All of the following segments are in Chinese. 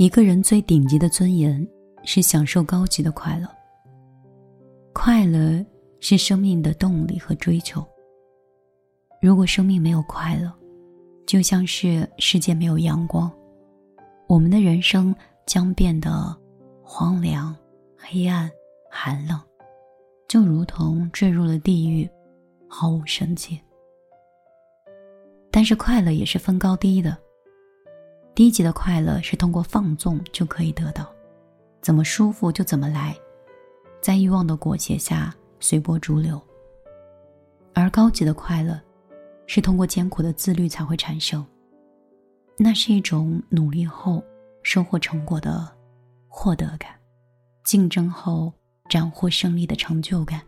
一个人最顶级的尊严是享受高级的快乐。快乐是生命的动力和追求。如果生命没有快乐，就像是世界没有阳光，我们的人生将变得荒凉、黑暗、寒冷，就如同坠入了地狱，毫无生机。但是快乐也是分高低的。低级的快乐是通过放纵就可以得到，怎么舒服就怎么来，在欲望的裹挟下随波逐流。而高级的快乐，是通过艰苦的自律才会产生。那是一种努力后收获成果的获得感，竞争后斩获胜利的成就感，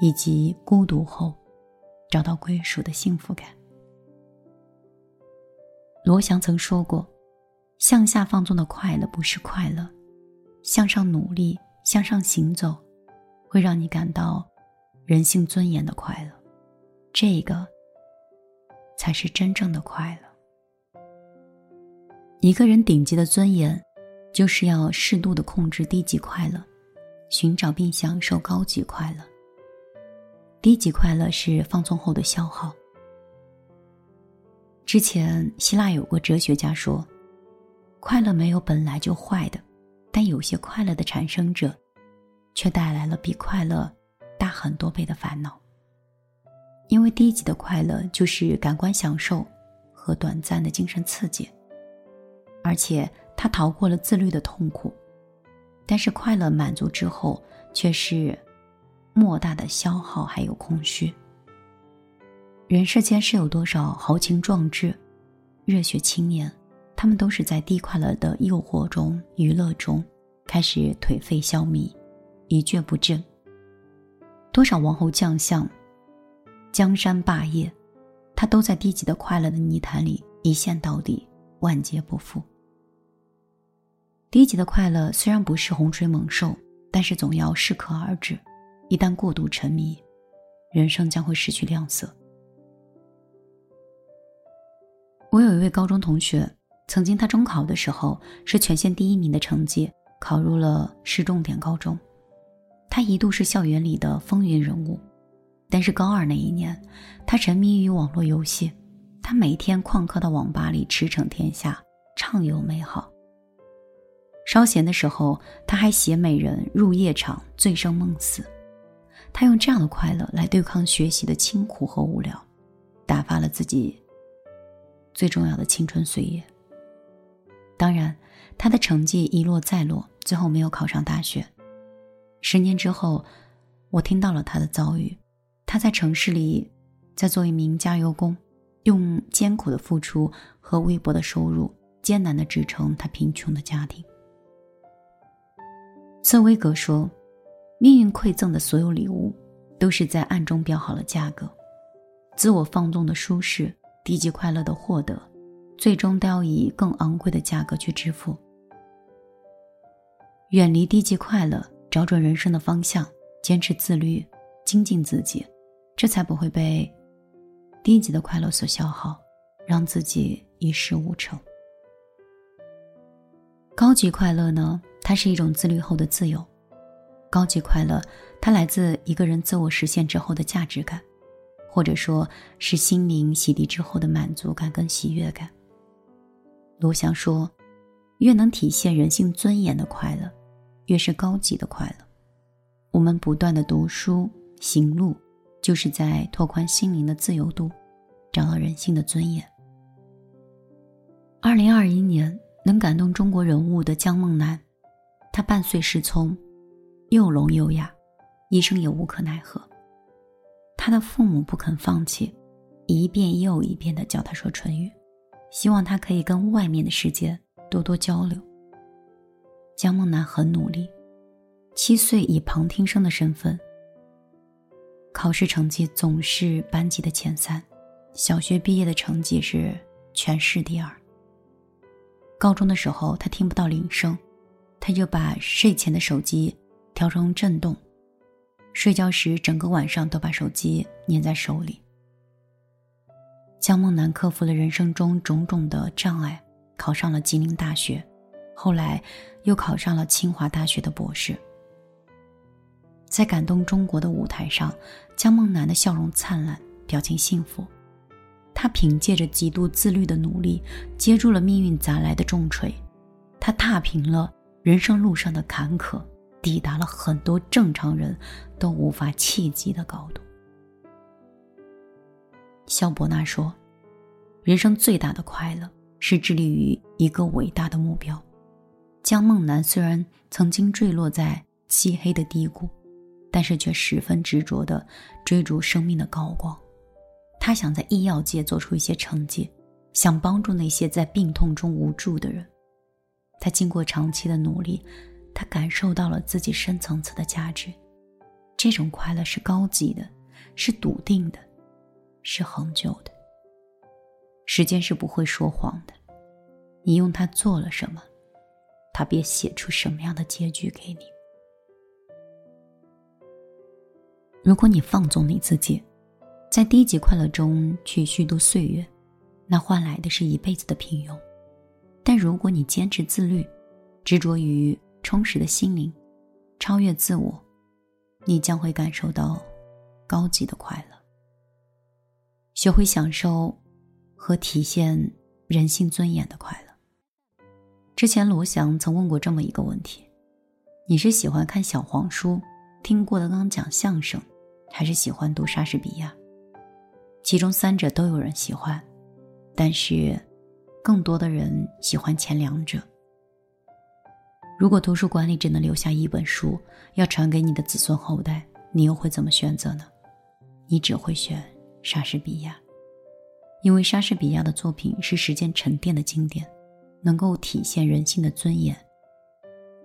以及孤独后找到归属的幸福感。罗翔曾说过：“向下放纵的快乐不是快乐，向上努力、向上行走，会让你感到人性尊严的快乐。这个才是真正的快乐。一个人顶级的尊严，就是要适度的控制低级快乐，寻找并享受高级快乐。低级快乐是放纵后的消耗。”之前，希腊有个哲学家说：“快乐没有本来就坏的，但有些快乐的产生者，却带来了比快乐大很多倍的烦恼。因为低级的快乐就是感官享受和短暂的精神刺激，而且他逃过了自律的痛苦。但是快乐满足之后，却是莫大的消耗还有空虚。”人世间是有多少豪情壮志、热血青年，他们都是在低快乐的诱惑中、娱乐中，开始颓废消弭，一蹶不振。多少王侯将相、江山霸业，他都在低级的快乐的泥潭里一陷到底，万劫不复。低级的快乐虽然不是洪水猛兽，但是总要适可而止。一旦过度沉迷，人生将会失去亮色。我有一位高中同学，曾经他中考的时候是全县第一名的成绩，考入了市重点高中。他一度是校园里的风云人物，但是高二那一年，他沉迷于网络游戏，他每天旷课到网吧里驰骋天下，畅游美好。稍闲的时候，他还携美人入夜场，醉生梦死。他用这样的快乐来对抗学习的清苦和无聊，打发了自己。最重要的青春岁月。当然，他的成绩一落再落，最后没有考上大学。十年之后，我听到了他的遭遇。他在城市里，在做一名加油工，用艰苦的付出和微薄的收入，艰难的支撑他贫穷的家庭。瑟威格说：“命运馈赠的所有礼物，都是在暗中标好了价格。自我放纵的舒适。”低级快乐的获得，最终都要以更昂贵的价格去支付。远离低级快乐，找准人生的方向，坚持自律，精进自己，这才不会被低级的快乐所消耗，让自己一事无成。高级快乐呢？它是一种自律后的自由。高级快乐，它来自一个人自我实现之后的价值感。或者说是心灵洗涤之后的满足感跟喜悦感。罗翔说：“越能体现人性尊严的快乐，越是高级的快乐。我们不断的读书行路，就是在拓宽心灵的自由度，找到人性的尊严。”二零二一年能感动中国人物的姜梦楠，他半岁失聪，又聋又哑，医生也无可奈何。他的父母不肯放弃，一遍又一遍的教他说唇语，希望他可以跟外面的世界多多交流。江梦楠很努力，七岁以旁听生的身份，考试成绩总是班级的前三，小学毕业的成绩是全市第二。高中的时候他听不到铃声，他就把睡前的手机调成震动。睡觉时，整个晚上都把手机捏在手里。江梦楠克服了人生中种种的障碍，考上了吉林大学，后来又考上了清华大学的博士。在感动中国的舞台上，江梦楠的笑容灿烂，表情幸福。她凭借着极度自律的努力，接住了命运砸来的重锤。她踏平了人生路上的坎坷，抵达了很多正常人都无法企及的高度。肖伯纳说：“人生最大的快乐是致力于一个伟大的目标。”江梦楠虽然曾经坠落在漆黑的低谷。但是却十分执着地追逐生命的高光，他想在医药界做出一些成绩，想帮助那些在病痛中无助的人。他经过长期的努力，他感受到了自己深层次的价值。这种快乐是高级的，是笃定的，是恒久的。时间是不会说谎的，你用它做了什么，它便写出什么样的结局给你。如果你放纵你自己，在低级快乐中去虚度岁月，那换来的是一辈子的平庸；但如果你坚持自律，执着于充实的心灵，超越自我，你将会感受到高级的快乐。学会享受和体现人性尊严的快乐。之前罗翔曾问过这么一个问题：你是喜欢看小黄书，听郭德纲讲相声？还是喜欢读莎士比亚，其中三者都有人喜欢，但是更多的人喜欢前两者。如果图书馆里只能留下一本书，要传给你的子孙后代，你又会怎么选择呢？你只会选莎士比亚，因为莎士比亚的作品是时间沉淀的经典，能够体现人性的尊严。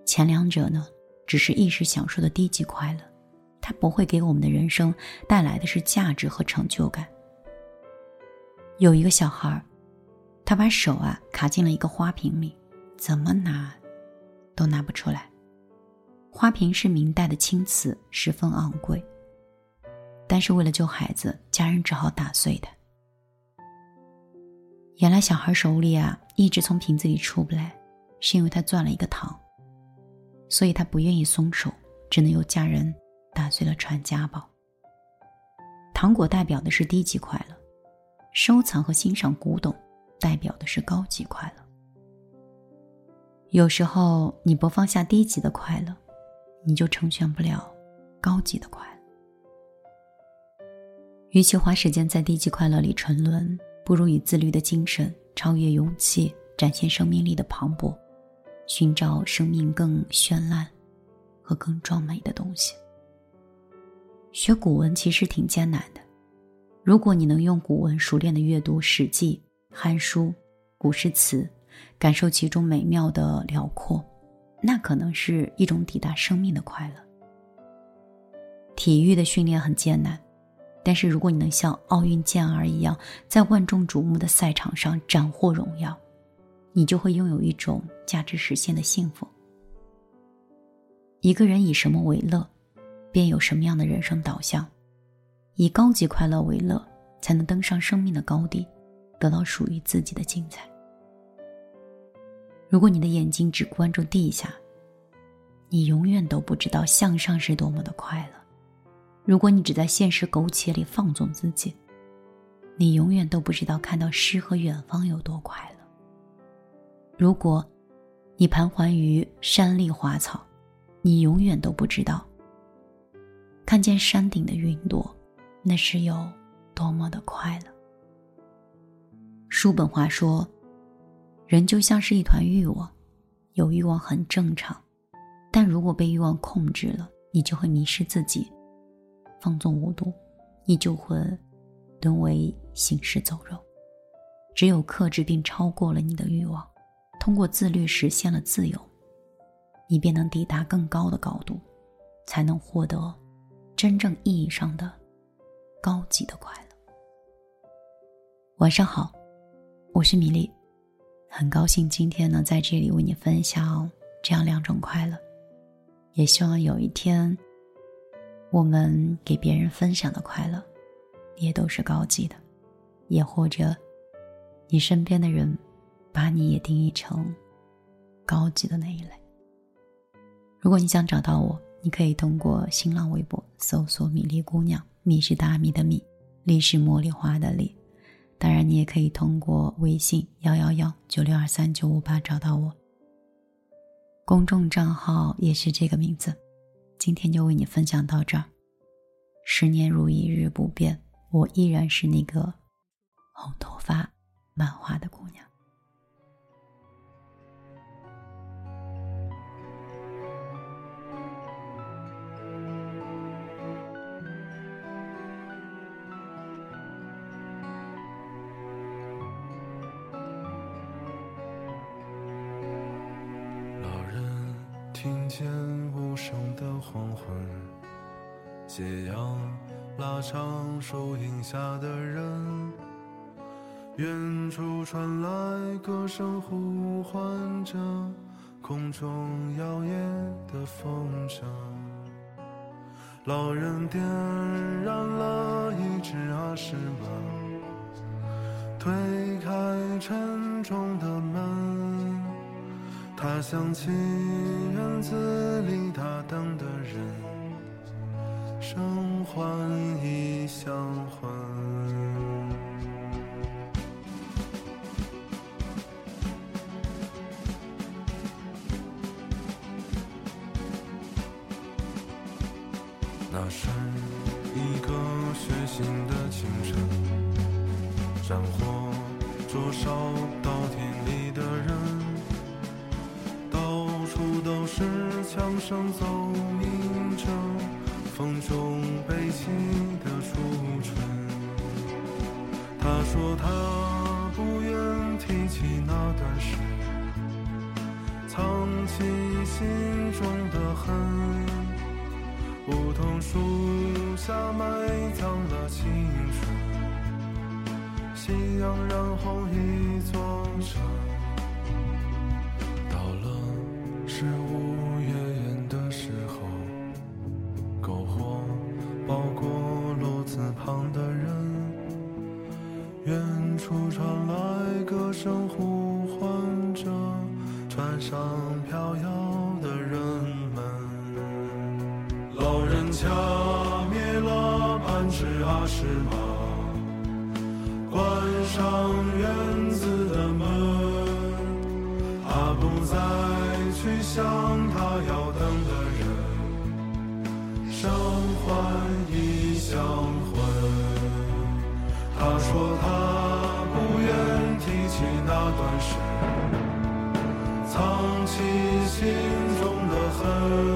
前两者呢，只是一时享受的低级快乐。它不会给我们的人生带来的是价值和成就感。有一个小孩他把手啊卡进了一个花瓶里，怎么拿都拿不出来。花瓶是明代的青瓷，十分昂贵。但是为了救孩子，家人只好打碎它。原来小孩手里啊一直从瓶子里出不来，是因为他攥了一个糖，所以他不愿意松手，只能由家人。打碎了传家宝。糖果代表的是低级快乐，收藏和欣赏古董代表的是高级快乐。有时候你不放下低级的快乐，你就成全不了高级的快乐。与其花时间在低级快乐里沉沦，不如以自律的精神超越勇气，展现生命力的磅礴，寻找生命更绚烂和更壮美的东西。学古文其实挺艰难的，如果你能用古文熟练的阅读《史记》《汉书》古诗词，感受其中美妙的辽阔，那可能是一种抵达生命的快乐。体育的训练很艰难，但是如果你能像奥运健儿一样，在万众瞩目的赛场上斩获荣耀，你就会拥有一种价值实现的幸福。一个人以什么为乐？便有什么样的人生导向，以高级快乐为乐，才能登上生命的高地，得到属于自己的精彩。如果你的眼睛只关注地下，你永远都不知道向上是多么的快乐；如果你只在现实苟且里放纵自己，你永远都不知道看到诗和远方有多快乐。如果，你盘桓于山里花草，你永远都不知道。看见山顶的云朵，那是有多么的快乐。叔本华说：“人就像是一团欲望，有欲望很正常，但如果被欲望控制了，你就会迷失自己，放纵无度，你就会沦为行尸走肉。只有克制并超过了你的欲望，通过自律实现了自由，你便能抵达更高的高度，才能获得。”真正意义上的高级的快乐。晚上好，我是米粒，很高兴今天能在这里为你分享这样两种快乐，也希望有一天我们给别人分享的快乐也都是高级的，也或者你身边的人把你也定义成高级的那一类。如果你想找到我，你可以通过新浪微博搜索“米粒姑娘”，米是大米的米，粒是茉莉花的粒。当然，你也可以通过微信幺幺幺九六二三九五八找到我。公众账号也是这个名字。今天就为你分享到这儿。十年如一日不变，我依然是那个红头发、拉长树荫下的人，远处传来歌声呼唤着，空中摇曳的风筝。老人点燃了一支阿诗玛，推开沉重的门。他想起院子里他等的人，生欢意相混。那是一个血腥的清晨，战火灼烧稻田里的人。到处都是枪声奏鸣着，风中悲泣的初春。他说他不愿提起那段事，藏起心中的恨。梧桐树下埋葬了青春，夕阳染红一座城。到了十五。再去想他要等的人，生欢意相魂，他说他不愿提。起那段事，藏起心中的恨。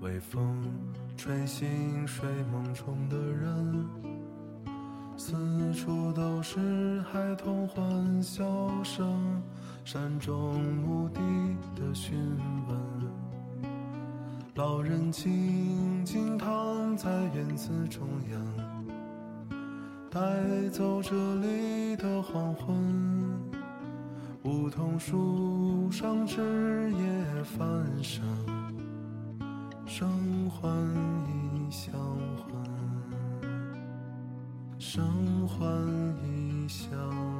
微风吹醒睡梦中的人，四处都是孩童欢笑声，山中牧笛的询问。老人静静躺在院子中央，带走这里的黄昏。梧桐树上枝叶繁盛。生还异乡魂，生还异乡。